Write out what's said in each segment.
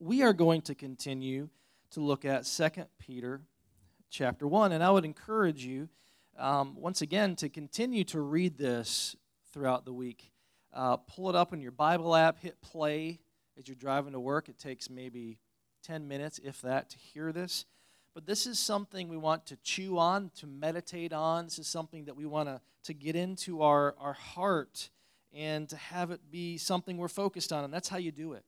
we are going to continue to look at 2 Peter chapter 1. And I would encourage you, um, once again, to continue to read this throughout the week. Uh, pull it up in your Bible app, hit play as you're driving to work. It takes maybe 10 minutes, if that, to hear this. But this is something we want to chew on, to meditate on. This is something that we want to, to get into our, our heart and to have it be something we're focused on. And that's how you do it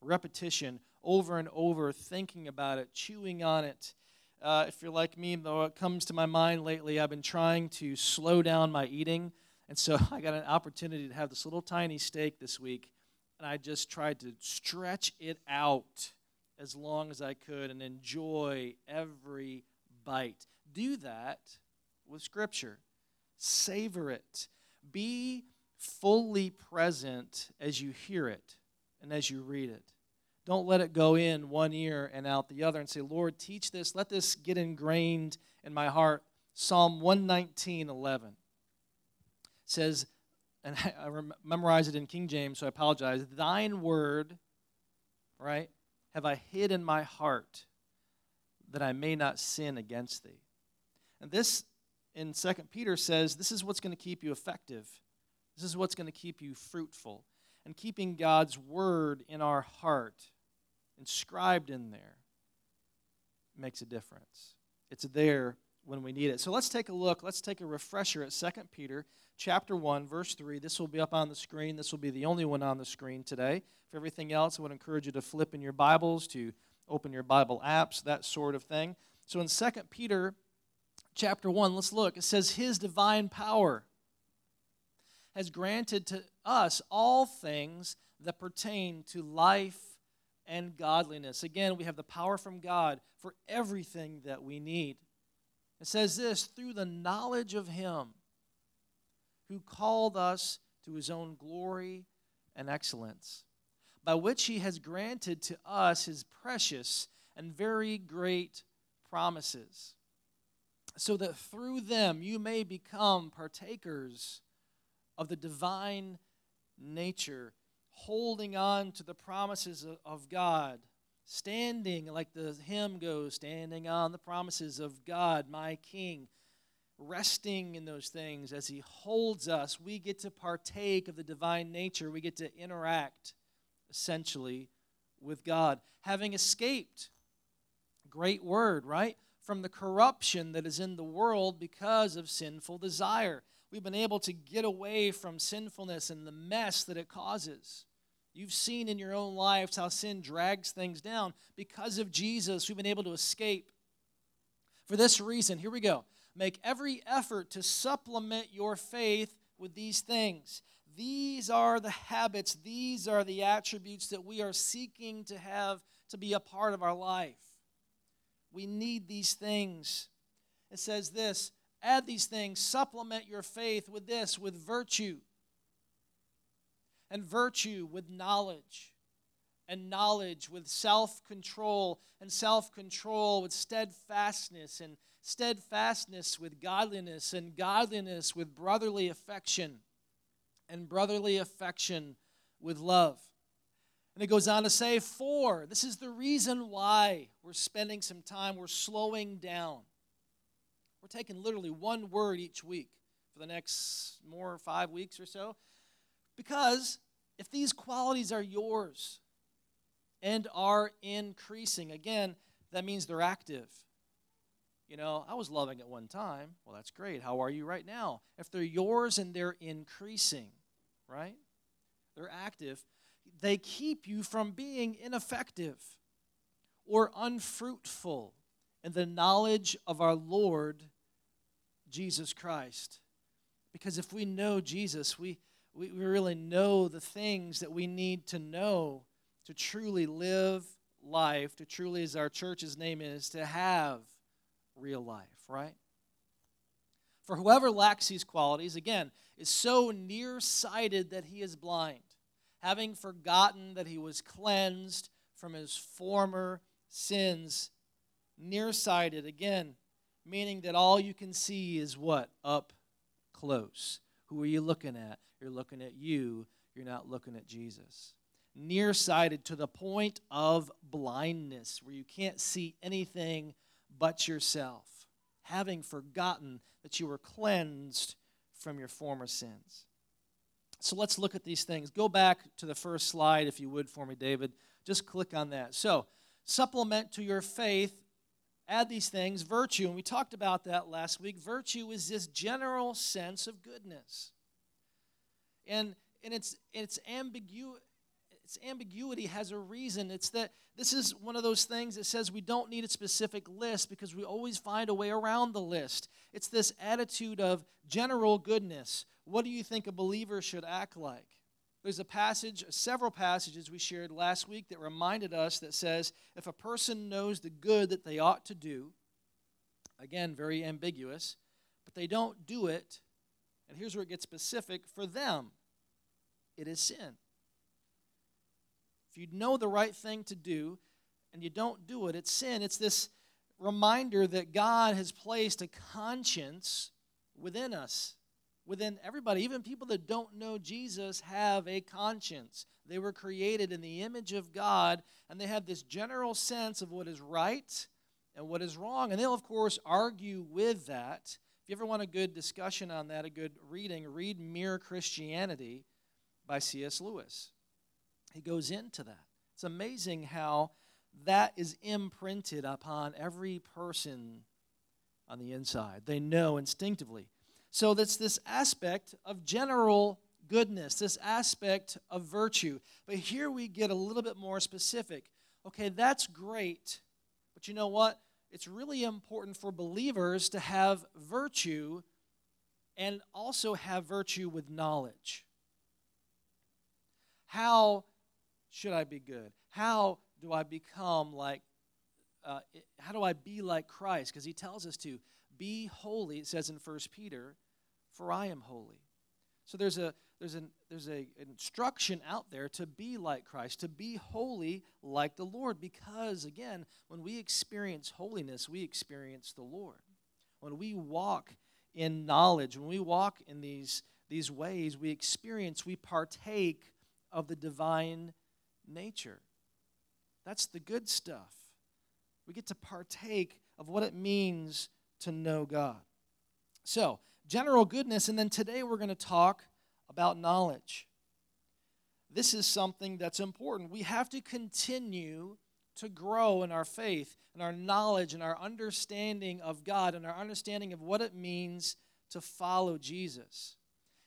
repetition, over and over, thinking about it, chewing on it. Uh, if you're like me, though it comes to my mind lately, I've been trying to slow down my eating. And so I got an opportunity to have this little tiny steak this week, and I just tried to stretch it out as long as I could and enjoy every bite. Do that with Scripture. Savor it. Be fully present as you hear it and as you read it. Don't let it go in one ear and out the other and say, Lord, teach this. Let this get ingrained in my heart. Psalm 119 11 says, and I memorize it in King James, so I apologize. Thine word, right, have I hid in my heart that I may not sin against thee. And this in 2 Peter says this is what's going to keep you effective. This is what's going to keep you fruitful. And keeping God's word in our heart, inscribed in there, makes a difference. It's there when we need it. So let's take a look. Let's take a refresher at 2 Peter chapter 1 verse 3. This will be up on the screen. This will be the only one on the screen today. For everything else, I would encourage you to flip in your Bibles, to open your Bible apps, that sort of thing. So in 2 Peter chapter 1, let's look. It says his divine power has granted to us all things that pertain to life and godliness. Again, we have the power from God for everything that we need. It says this through the knowledge of Him who called us to His own glory and excellence, by which He has granted to us His precious and very great promises, so that through them you may become partakers of the divine nature, holding on to the promises of God, standing, like the hymn goes, standing on the promises of God, my King, resting in those things as He holds us. We get to partake of the divine nature, we get to interact essentially with God, having escaped. Great word, right? From the corruption that is in the world because of sinful desire we've been able to get away from sinfulness and the mess that it causes. You've seen in your own lives how sin drags things down. Because of Jesus, we've been able to escape. For this reason, here we go. Make every effort to supplement your faith with these things. These are the habits, these are the attributes that we are seeking to have to be a part of our life. We need these things. It says this Add these things, supplement your faith with this, with virtue. And virtue with knowledge. And knowledge with self control. And self control with steadfastness. And steadfastness with godliness. And godliness with brotherly affection. And brotherly affection with love. And it goes on to say, for, this is the reason why we're spending some time, we're slowing down we're taking literally one word each week for the next more five weeks or so. Because if these qualities are yours and are increasing, again, that means they're active. You know, I was loving at one time. Well, that's great. How are you right now? If they're yours and they're increasing, right? They're active. They keep you from being ineffective or unfruitful in the knowledge of our Lord Jesus Christ. Because if we know Jesus, we, we, we really know the things that we need to know to truly live life, to truly, as our church's name is, to have real life, right? For whoever lacks these qualities, again, is so nearsighted that he is blind, having forgotten that he was cleansed from his former sins. Nearsighted, again, meaning that all you can see is what? Up close. Who are you looking at? You're looking at you, you're not looking at Jesus. nearsighted to the point of blindness, where you can't see anything but yourself, having forgotten that you were cleansed from your former sins. So let's look at these things. Go back to the first slide, if you would, for me, David. Just click on that. So, supplement to your faith, add these things virtue. And we talked about that last week. Virtue is this general sense of goodness. And, and its, its, ambigu- its ambiguity has a reason. It's that this is one of those things that says we don't need a specific list because we always find a way around the list. It's this attitude of general goodness what do you think a believer should act like? There's a passage, several passages we shared last week that reminded us that says if a person knows the good that they ought to do, again, very ambiguous, but they don't do it, and here's where it gets specific for them it is sin. If you know the right thing to do and you don't do it, it's sin. It's this reminder that God has placed a conscience within us within everybody, even people that don't know Jesus, have a conscience. They were created in the image of God, and they have this general sense of what is right and what is wrong. And they'll, of course, argue with that. If you ever want a good discussion on that, a good reading, read Mere Christianity by C.S. Lewis. He goes into that. It's amazing how that is imprinted upon every person on the inside. They know instinctively so that's this aspect of general goodness, this aspect of virtue. But here we get a little bit more specific. Okay, that's great, but you know what? It's really important for believers to have virtue and also have virtue with knowledge. How should I be good? How do I become like, uh, how do I be like Christ? Because he tells us to. Be holy, it says in 1 Peter, for I am holy. So there's a there's an there's a instruction out there to be like Christ, to be holy like the Lord because again, when we experience holiness, we experience the Lord. When we walk in knowledge, when we walk in these these ways, we experience, we partake of the divine nature. That's the good stuff. We get to partake of what it means to know God. So, general goodness, and then today we're going to talk about knowledge. This is something that's important. We have to continue to grow in our faith and our knowledge and our understanding of God and our understanding of what it means to follow Jesus.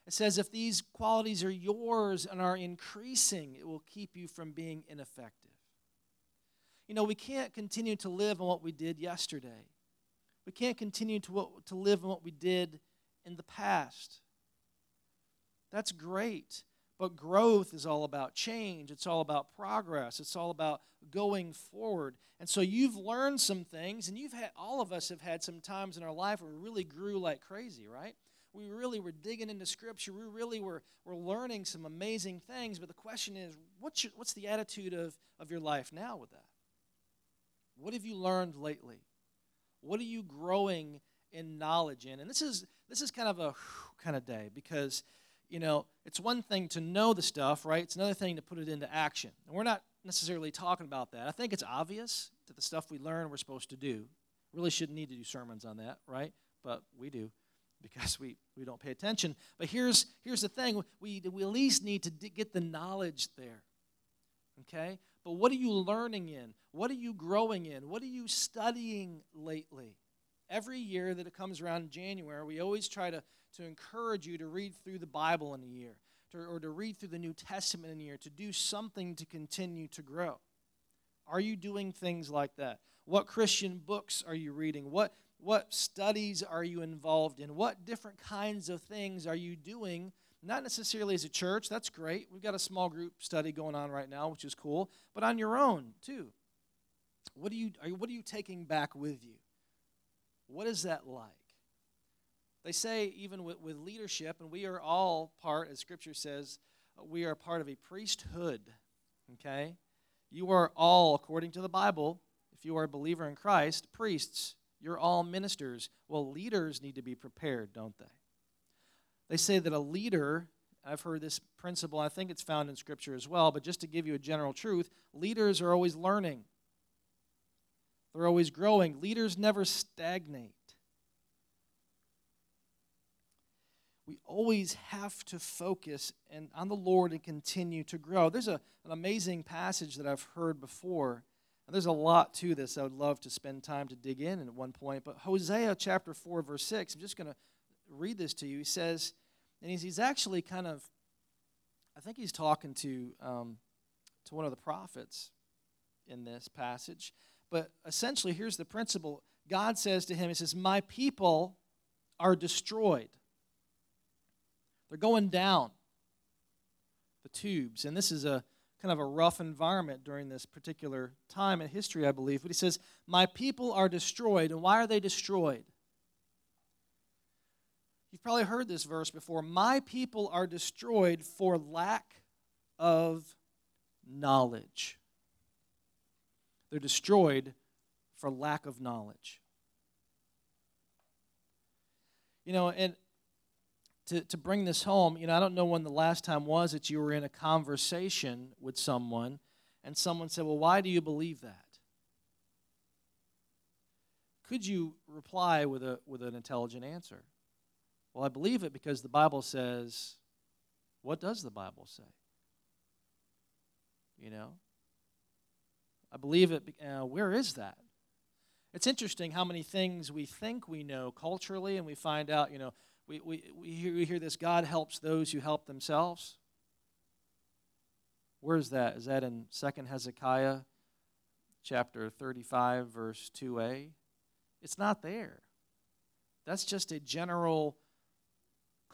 It says, if these qualities are yours and are increasing, it will keep you from being ineffective. You know, we can't continue to live on what we did yesterday. We can't continue to, to live in what we did in the past. That's great. But growth is all about change. It's all about progress. It's all about going forward. And so you've learned some things, and you've had all of us have had some times in our life where we really grew like crazy, right? We really were digging into Scripture. We really were, were learning some amazing things. But the question is, what's, your, what's the attitude of, of your life now with that? What have you learned lately? What are you growing in knowledge in? And this is this is kind of a kind of day because, you know, it's one thing to know the stuff, right? It's another thing to put it into action. And we're not necessarily talking about that. I think it's obvious that the stuff we learn we're supposed to do. Really shouldn't need to do sermons on that, right? But we do because we, we don't pay attention. But here's, here's the thing we, we at least need to get the knowledge there. Okay? But what are you learning in? What are you growing in? What are you studying lately? every year that it comes around in January, we always try to, to encourage you to read through the Bible in a year, to, or to read through the New Testament in a year, to do something to continue to grow. Are you doing things like that? What Christian books are you reading? What, what studies are you involved in? What different kinds of things are you doing? Not necessarily as a church, that's great. We've got a small group study going on right now, which is cool, but on your own too. What are you, are, what are you taking back with you? What is that like? They say, even with, with leadership, and we are all part, as Scripture says, we are part of a priesthood. Okay? You are all, according to the Bible, if you are a believer in Christ, priests. You're all ministers. Well, leaders need to be prepared, don't they? They say that a leader I've heard this principle, I think it's found in Scripture as well, but just to give you a general truth, leaders are always learning, they're always growing. Leaders never stagnate. We always have to focus and on the Lord and continue to grow. There's a, an amazing passage that I've heard before. And there's a lot to this. I would love to spend time to dig in at one point. But Hosea chapter 4, verse 6, I'm just going to read this to you. He says, and he's, he's actually kind of, I think he's talking to, um, to one of the prophets in this passage. But essentially, here's the principle God says to him, He says, My people are destroyed. They're going down the tubes. And this is a kind of a rough environment during this particular time in history, I believe. But he says, My people are destroyed. And why are they destroyed? You've probably heard this verse before. My people are destroyed for lack of knowledge. They're destroyed for lack of knowledge. You know, and to, to bring this home, you know, I don't know when the last time was that you were in a conversation with someone and someone said, Well, why do you believe that? Could you reply with, a, with an intelligent answer? Well, I believe it because the Bible says, what does the Bible say? You know? I believe it. Uh, where is that? It's interesting how many things we think we know culturally, and we find out, you know, we, we, we, hear, we hear this God helps those who help themselves. Where is that? Is that in 2nd Hezekiah chapter 35, verse 2a? It's not there. That's just a general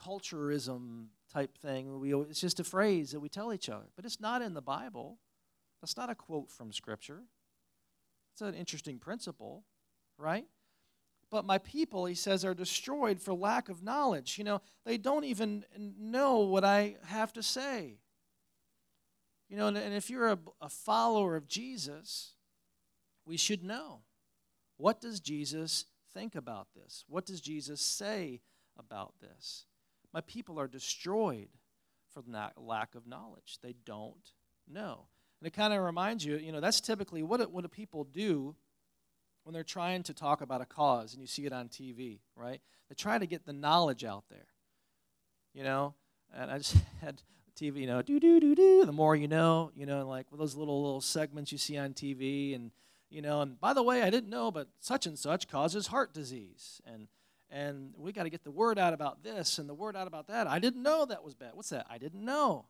culturism type thing. We, it's just a phrase that we tell each other, but it's not in the Bible. That's not a quote from Scripture. It's an interesting principle, right? But my people, he says, are destroyed for lack of knowledge. You know, they don't even know what I have to say. You know, and, and if you're a, a follower of Jesus, we should know. What does Jesus think about this? What does Jesus say about this? My people are destroyed for that lack of knowledge. They don't know. And it kind of reminds you, you know, that's typically what, it, what do people do when they're trying to talk about a cause and you see it on TV, right? They try to get the knowledge out there, you know? And I just had TV, you know, do, do, do, do, the more you know, you know, like those little, little segments you see on TV and, you know, and by the way, I didn't know, but such and such causes heart disease. And, and we got to get the word out about this and the word out about that. I didn't know that was bad. What's that? I didn't know.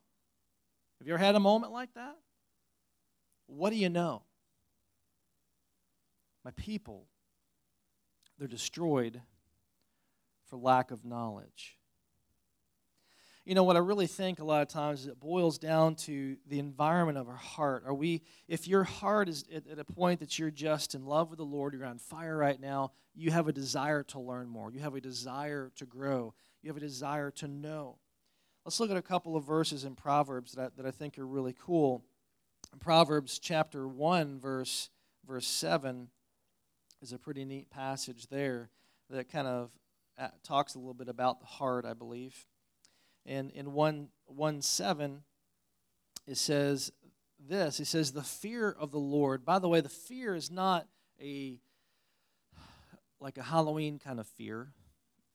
Have you ever had a moment like that? What do you know? My people, they're destroyed for lack of knowledge. You know what I really think a lot of times is it boils down to the environment of our heart. Are we, if your heart is at, at a point that you're just in love with the Lord, you're on fire right now, you have a desire to learn more, you have a desire to grow, you have a desire to know. Let's look at a couple of verses in Proverbs that I, that I think are really cool. In Proverbs chapter 1, verse, verse 7 is a pretty neat passage there that kind of uh, talks a little bit about the heart, I believe. And in 1, 1 7, it says this it says, The fear of the Lord. By the way, the fear is not a like a Halloween kind of fear.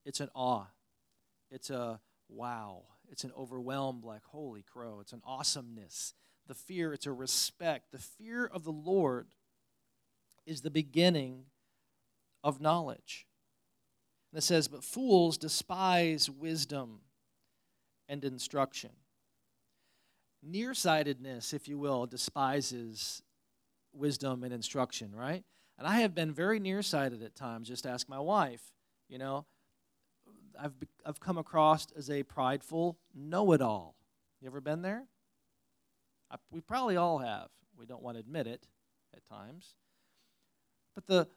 It's an awe. It's a wow. It's an overwhelmed, like, holy crow. It's an awesomeness. The fear, it's a respect. The fear of the Lord is the beginning of knowledge. And it says, But fools despise wisdom and instruction. Nearsightedness, if you will, despises wisdom and instruction, right? And I have been very nearsighted at times. Just ask my wife. You know, I've, I've come across as a prideful know it all. You ever been there? I, we probably all have. We don't want to admit it at times. But the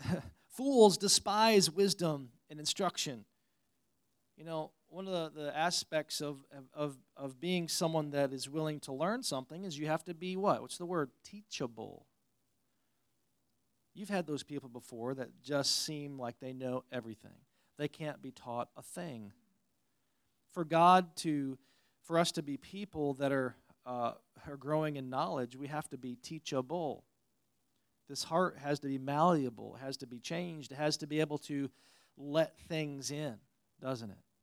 fools despise wisdom and instruction. You know, one of the, the aspects of, of, of being someone that is willing to learn something is you have to be what? What's the word? Teachable. You've had those people before that just seem like they know everything. They can't be taught a thing. For God to for us to be people that are, uh, are growing in knowledge, we have to be teachable. This heart has to be malleable, it has to be changed, it has to be able to let things in, doesn't it? It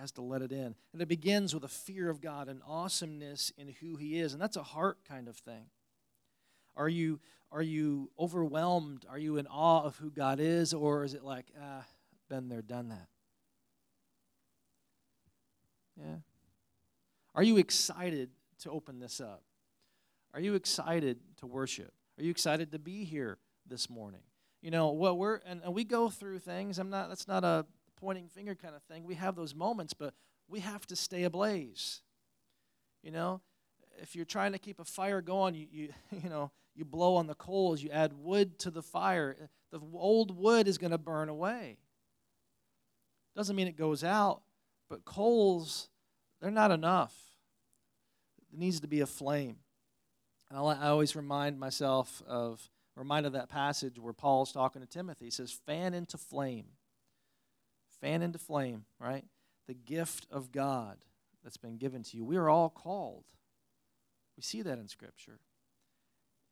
has to let it in. And it begins with a fear of God, an awesomeness in who He is. And that's a heart kind of thing. Are you, are you overwhelmed? Are you in awe of who God is? Or is it like, ah, been there, done that? Yeah. Are you excited to open this up? Are you excited to worship? Are you excited to be here this morning? You know, what we're and, and we go through things. I'm not that's not a pointing finger kind of thing. We have those moments, but we have to stay ablaze. You know, if you're trying to keep a fire going, you, you, you know, you blow on the coals, you add wood to the fire. The old wood is going to burn away. Doesn't mean it goes out, but coals, they're not enough. There needs to be a flame. And I always remind myself of, remind of that passage where Paul's talking to Timothy. He says, fan into flame. Fan into flame, right? The gift of God that's been given to you. We are all called. We see that in Scripture.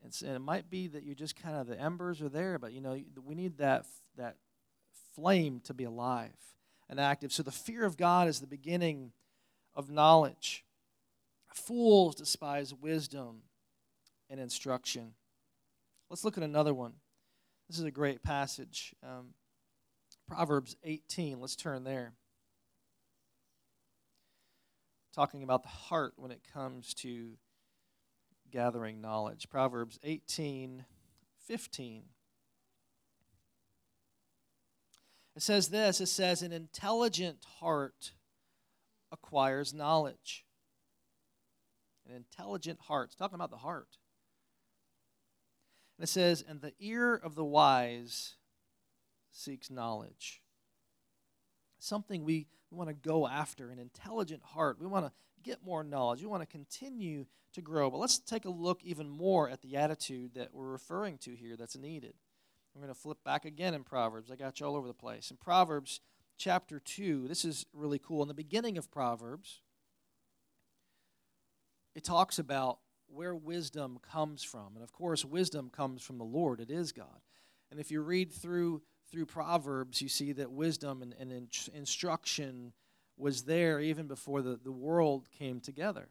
And, and it might be that you're just kind of the embers are there, but you know we need that that flame to be alive and active. So the fear of God is the beginning of knowledge. Fools despise wisdom and instruction. Let's look at another one. This is a great passage. Um, Proverbs 18. Let's turn there. Talking about the heart when it comes to gathering knowledge. Proverbs 18 15. It says this it says, An intelligent heart acquires knowledge. An intelligent heart. It's talking about the heart. And it says, And the ear of the wise seeks knowledge. Something we, want to go after, an intelligent heart. We want to get more knowledge. We want to continue to grow. But let's take a look even more at the attitude that we're referring to here that's needed. We're going to flip back again in Proverbs. I got you all over the place. In Proverbs chapter 2, this is really cool. In the beginning of Proverbs, it talks about where wisdom comes from. And of course, wisdom comes from the Lord, it is God. And if you read through through Proverbs, you see that wisdom and, and instruction was there even before the, the world came together.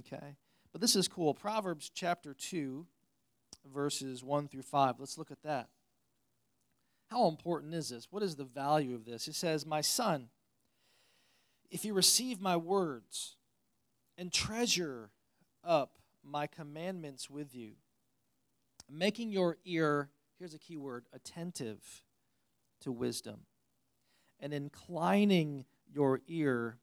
Okay? But this is cool. Proverbs chapter 2, verses 1 through 5. Let's look at that. How important is this? What is the value of this? It says, My son, if you receive my words and treasure up my commandments with you, making your ear, here's a key word, attentive to wisdom, and inclining your ear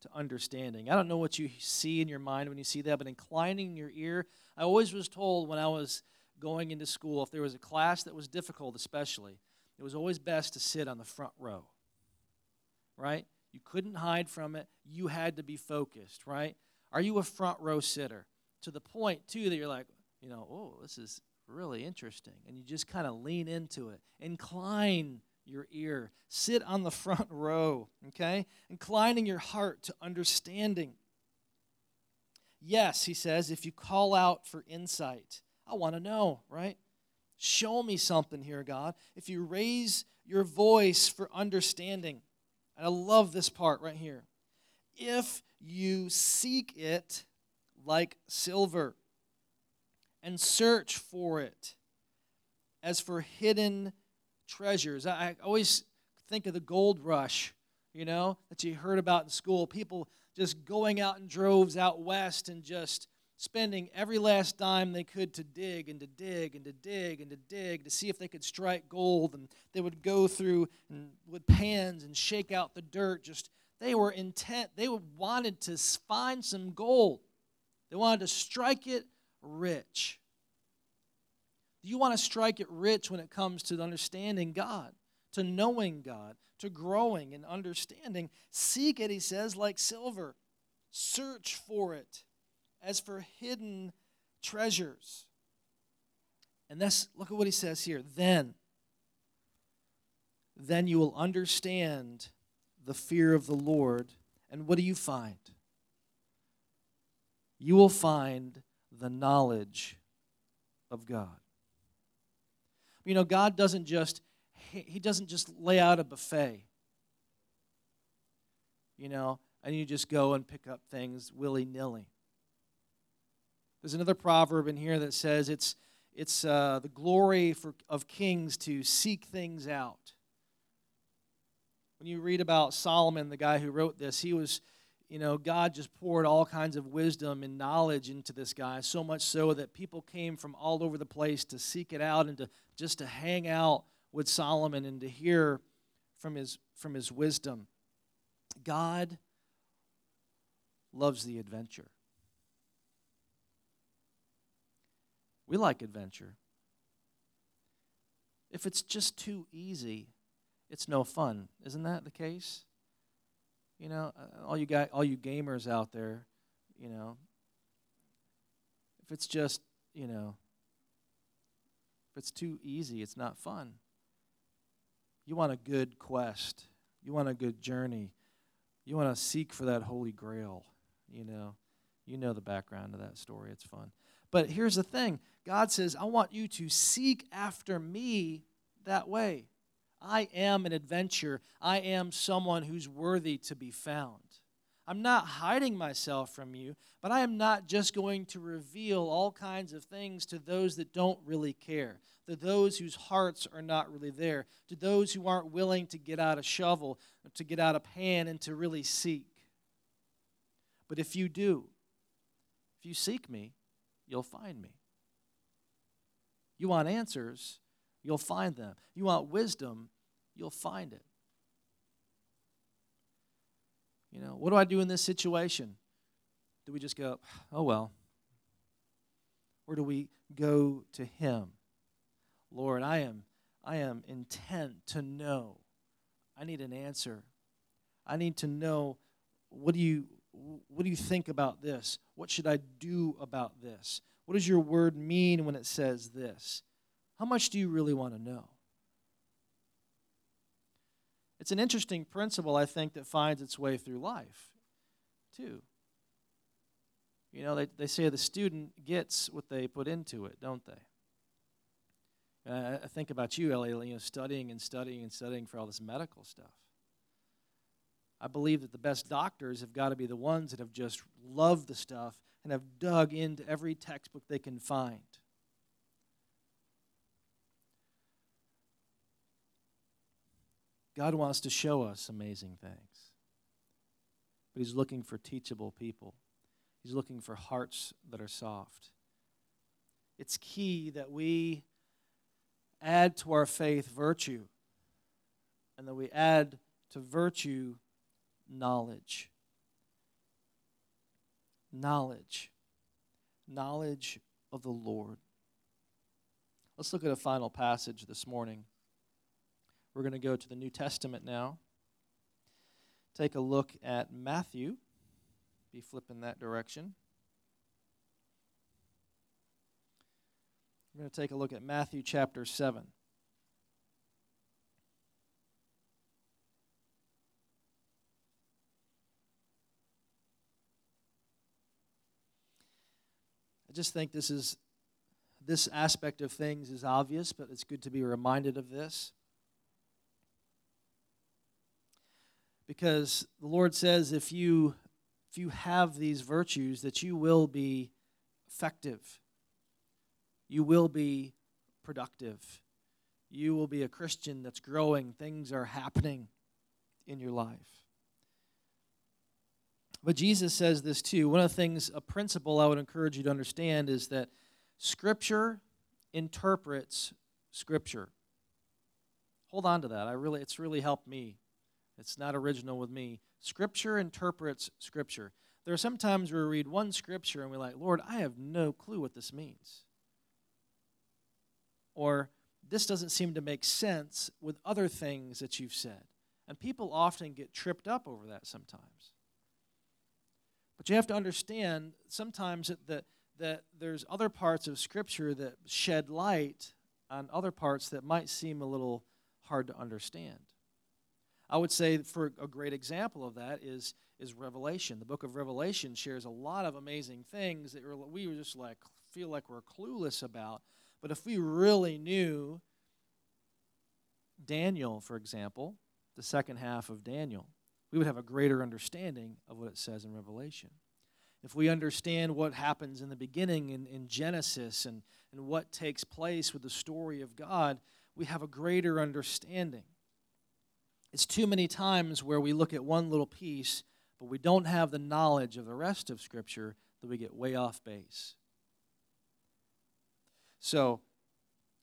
to understanding. I don't know what you see in your mind when you see that, but inclining your ear. I always was told when I was going into school, if there was a class that was difficult, especially, it was always best to sit on the front row, right? You couldn't hide from it. You had to be focused, right? Are you a front row sitter? To the point, too, that you're like, you know, oh, this is really interesting. And you just kind of lean into it. Incline your ear. Sit on the front row, okay? Inclining your heart to understanding. Yes, he says, if you call out for insight, I want to know, right? Show me something here, God. If you raise your voice for understanding, and I love this part right here. If you seek it like silver and search for it as for hidden treasures. I, always think of the gold rush, you know, that you heard about in school. People just going out in droves out west and just spending every last dime they could to dig and to dig and to dig and to dig to see if they could strike gold. And they would go through and with pans and shake out the dirt. Just they were intent. They wanted to find some gold. They wanted to strike it rich. Do you want to strike it rich when it comes to understanding God, to knowing God, to growing and understanding? Seek it, he says, like silver. Search for it as for hidden treasures. And that's, look at what he says here. Then, then you will understand the fear of the Lord, and what do you find? You will find the knowledge of God. You know, God doesn't just he doesn't just lay out a buffet. You know, and you just go and pick up things willy-nilly. There's another proverb in here that says it's it's uh, the glory for, of kings to seek things out. When you read about Solomon, the guy who wrote this, he was you know, God just poured all kinds of wisdom and knowledge into this guy, so much so that people came from all over the place to seek it out and to just to hang out with Solomon and to hear from his from his wisdom. God loves the adventure. We like adventure. If it's just too easy, it's no fun. Isn't that the case? You know, uh, all you got, all you gamers out there, you know, if it's just, you know, if it's too easy, it's not fun. You want a good quest. You want a good journey. You want to seek for that holy grail, you know. You know the background of that story. It's fun. But here's the thing God says, I want you to seek after me that way. I am an adventure. I am someone who's worthy to be found. I'm not hiding myself from you, but I am not just going to reveal all kinds of things to those that don't really care, to those whose hearts are not really there, to those who aren't willing to get out a shovel, to get out a pan, and to really seek. But if you do, if you seek me, you'll find me. You want answers, you'll find them. You want wisdom, you'll find it. You know, what do I do in this situation? Do we just go, oh well? Or do we go to him? Lord, I am I am intent to know. I need an answer. I need to know what do you what do you think about this? What should I do about this? What does your word mean when it says this? How much do you really want to know? It's an interesting principle, I think, that finds its way through life, too. You know, they, they say the student gets what they put into it, don't they? Uh, I think about you, Ellie, you know, studying and studying and studying for all this medical stuff. I believe that the best doctors have got to be the ones that have just loved the stuff and have dug into every textbook they can find. God wants to show us amazing things. But He's looking for teachable people, He's looking for hearts that are soft. It's key that we add to our faith virtue and that we add to virtue knowledge. Knowledge. Knowledge of the Lord. Let's look at a final passage this morning. We're going to go to the New Testament now. Take a look at Matthew. Be flipping that direction. We're going to take a look at Matthew chapter 7. I just think this is this aspect of things is obvious, but it's good to be reminded of this. Because the Lord says if you if you have these virtues that you will be effective. You will be productive. You will be a Christian that's growing. Things are happening in your life. But Jesus says this too. One of the things, a principle I would encourage you to understand is that Scripture interprets Scripture. Hold on to that. I really, it's really helped me it's not original with me. Scripture interprets Scripture. There are some times where we read one Scripture and we're like, Lord, I have no clue what this means. Or this doesn't seem to make sense with other things that you've said. And people often get tripped up over that sometimes. But you have to understand sometimes that, that, that there's other parts of Scripture that shed light on other parts that might seem a little hard to understand. I would say for a great example of that is is Revelation. The book of Revelation shares a lot of amazing things that we just like feel like we're clueless about. But if we really knew Daniel, for example, the second half of Daniel, we would have a greater understanding of what it says in Revelation. If we understand what happens in the beginning in, in Genesis and, and what takes place with the story of God, we have a greater understanding. It's too many times where we look at one little piece, but we don't have the knowledge of the rest of Scripture that we get way off base. So,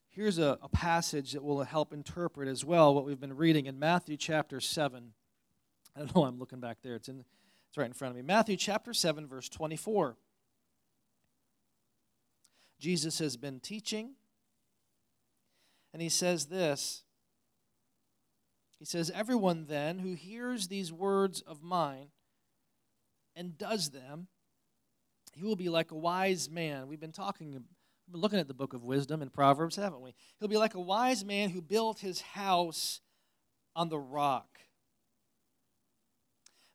here's a, a, passage that will help interpret as well what we've been reading in Matthew chapter 7. I don't know, I'm looking back there. It's, in, it's right in front of me. Matthew chapter 7, verse 24. Jesus has been teaching, and he says this he says, Everyone then who hears these words of mine and does them, he will be like a wise man. We've been talking, we've been looking at the book of wisdom in Proverbs, haven't we? He'll be like a wise man who built his house on the rock.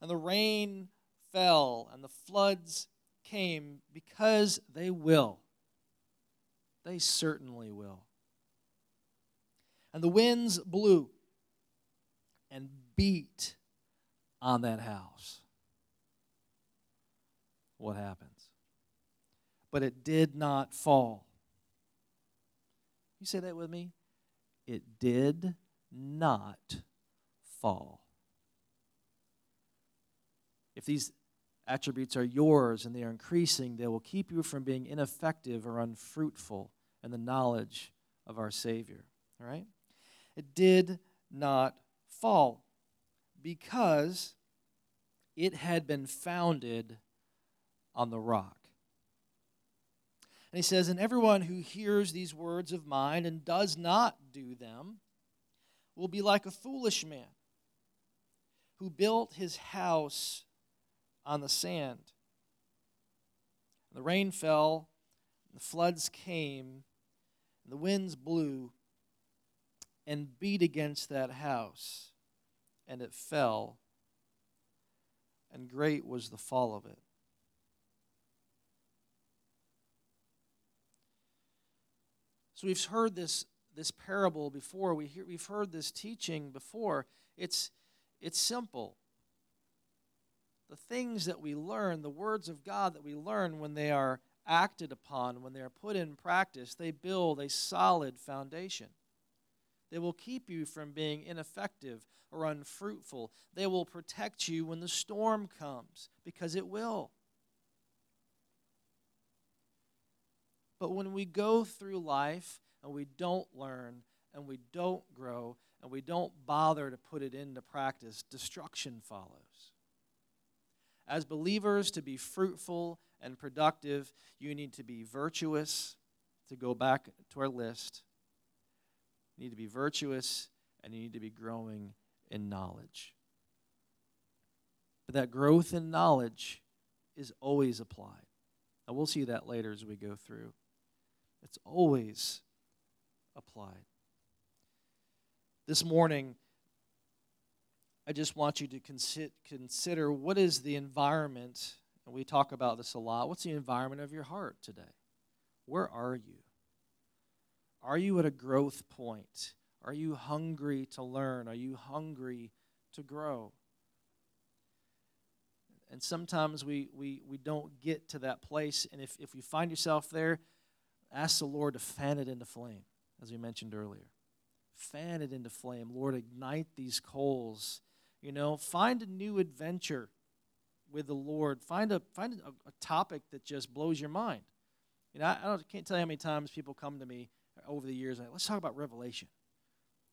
And the rain fell, and the floods came because they will. They certainly will. And the winds blew and beat on that house, what happens? But it did not fall. You say that with me? It did not fall. If these attributes are yours and they are increasing, they will keep you from being ineffective or unfruitful in the knowledge of our Savior. All right? It did not fall because it had been founded on the rock. And he says, And everyone who hears these words of mine and does not do them will be like a foolish man who built his house on the sand. And the rain fell, the floods came, the winds blew and beat against that house and it fell, and great was the fall of it. So we've heard this, this parable before. We hear, we've heard this teaching before. It's, it's simple. The things that we learn, the words of God that we learn when they are acted upon, when they are put in practice, they build a solid foundation. They will keep you from being ineffective or unfruitful. They will protect you when the storm comes, because it will. But when we go through life and we don't learn and we don't grow and we don't bother to put it into practice, destruction follows. As believers, to be fruitful and productive, you need to be virtuous, to go back to our list, you need to be virtuous, and you need to be growing in knowledge. But that growth in knowledge is always applied. And we'll see that later as we go through. It's always applied. This morning, I just want you to consider what is the environment, and we talk about this a lot. What's the environment of your heart today? Where are you? Are you at a growth point? Are you hungry to learn? Are you hungry to grow? And sometimes we, we, we don't get to that place. And if, if you find yourself there, ask the Lord to fan it into flame, as we mentioned earlier. Fan it into flame. Lord, ignite these coals. You know, find a new adventure with the Lord. Find a find a, a topic that just blows your mind. You know, I, I can't tell you how many times people come to me over the years. Like, Let's talk about Revelation.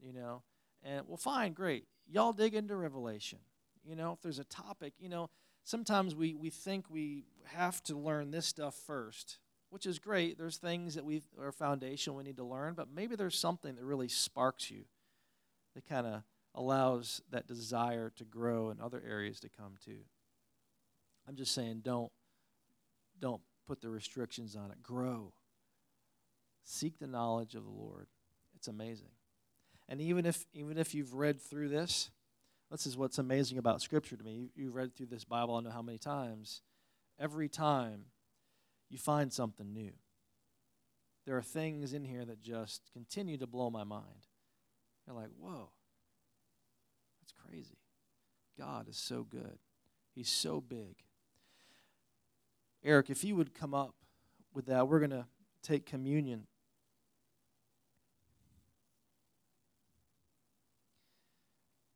You know, and well, fine, great. Y'all dig into Revelation. You know, if there's a topic, you know, sometimes we, we think we have to learn this stuff first, which is great. There's things that we are foundational we need to learn, but maybe there's something that really sparks you that kind of allows that desire to grow in other areas to come too. I'm just saying don't don't put the restrictions on it. Grow. Seek the knowledge of the Lord. It's amazing. And even if even if you've read through this, This is what's amazing about Scripture to me. You, you've read through this Bible, I know how many times. Every time you find something new. There are things in here that just continue to blow my mind. You're like, whoa, that's crazy. God is so good, He's so big. Eric, if you would come up with that, we're going to take communion.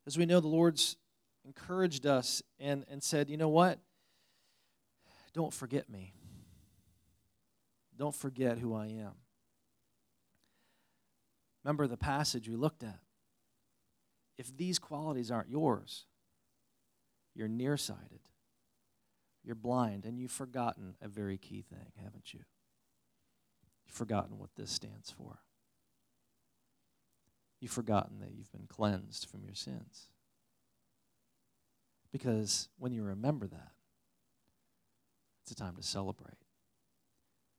As we know, the Lord's encouraged us and, and said, you know what? Don't forget me. Don't forget who I am. Remember the passage we looked at. If these qualities aren't yours, you're nearsighted, you're blind, and you've forgotten a very key thing, haven't you? You've forgotten what this stands for. You've forgotten that you've been cleansed from your sins. Because when you remember that, it's a time to celebrate.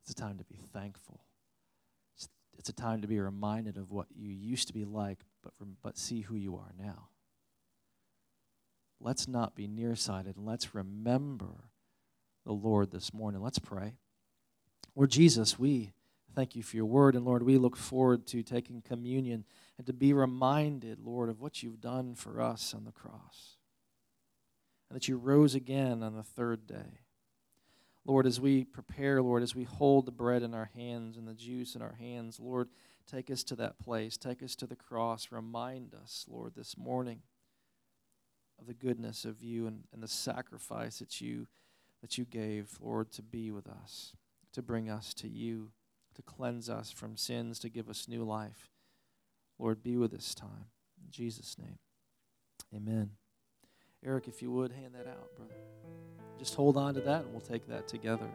It's a time to be thankful. It's, it's a time to be reminded of what you used to be like, but, but see who you are now. Let's not be nearsighted and let's remember the Lord this morning. Let's pray. Lord Jesus, we thank you for your word. And Lord, we look forward to taking communion and to be reminded, Lord, of what you've done for us on the cross. And that you rose again on the third day. Lord, as we prepare, Lord, as we hold the bread in our hands and the juice in our hands, Lord, take us to that place. Take us to the cross. Remind us, Lord, this morning of the goodness of you and, and the sacrifice that you that you gave, Lord, to be with us, to bring us to you, to cleanse us from sins, to give us new life. Lord, be with us time. In Jesus' name. Amen. Eric, if you would, hand that out, brother. Just hold on to that and we'll take that together.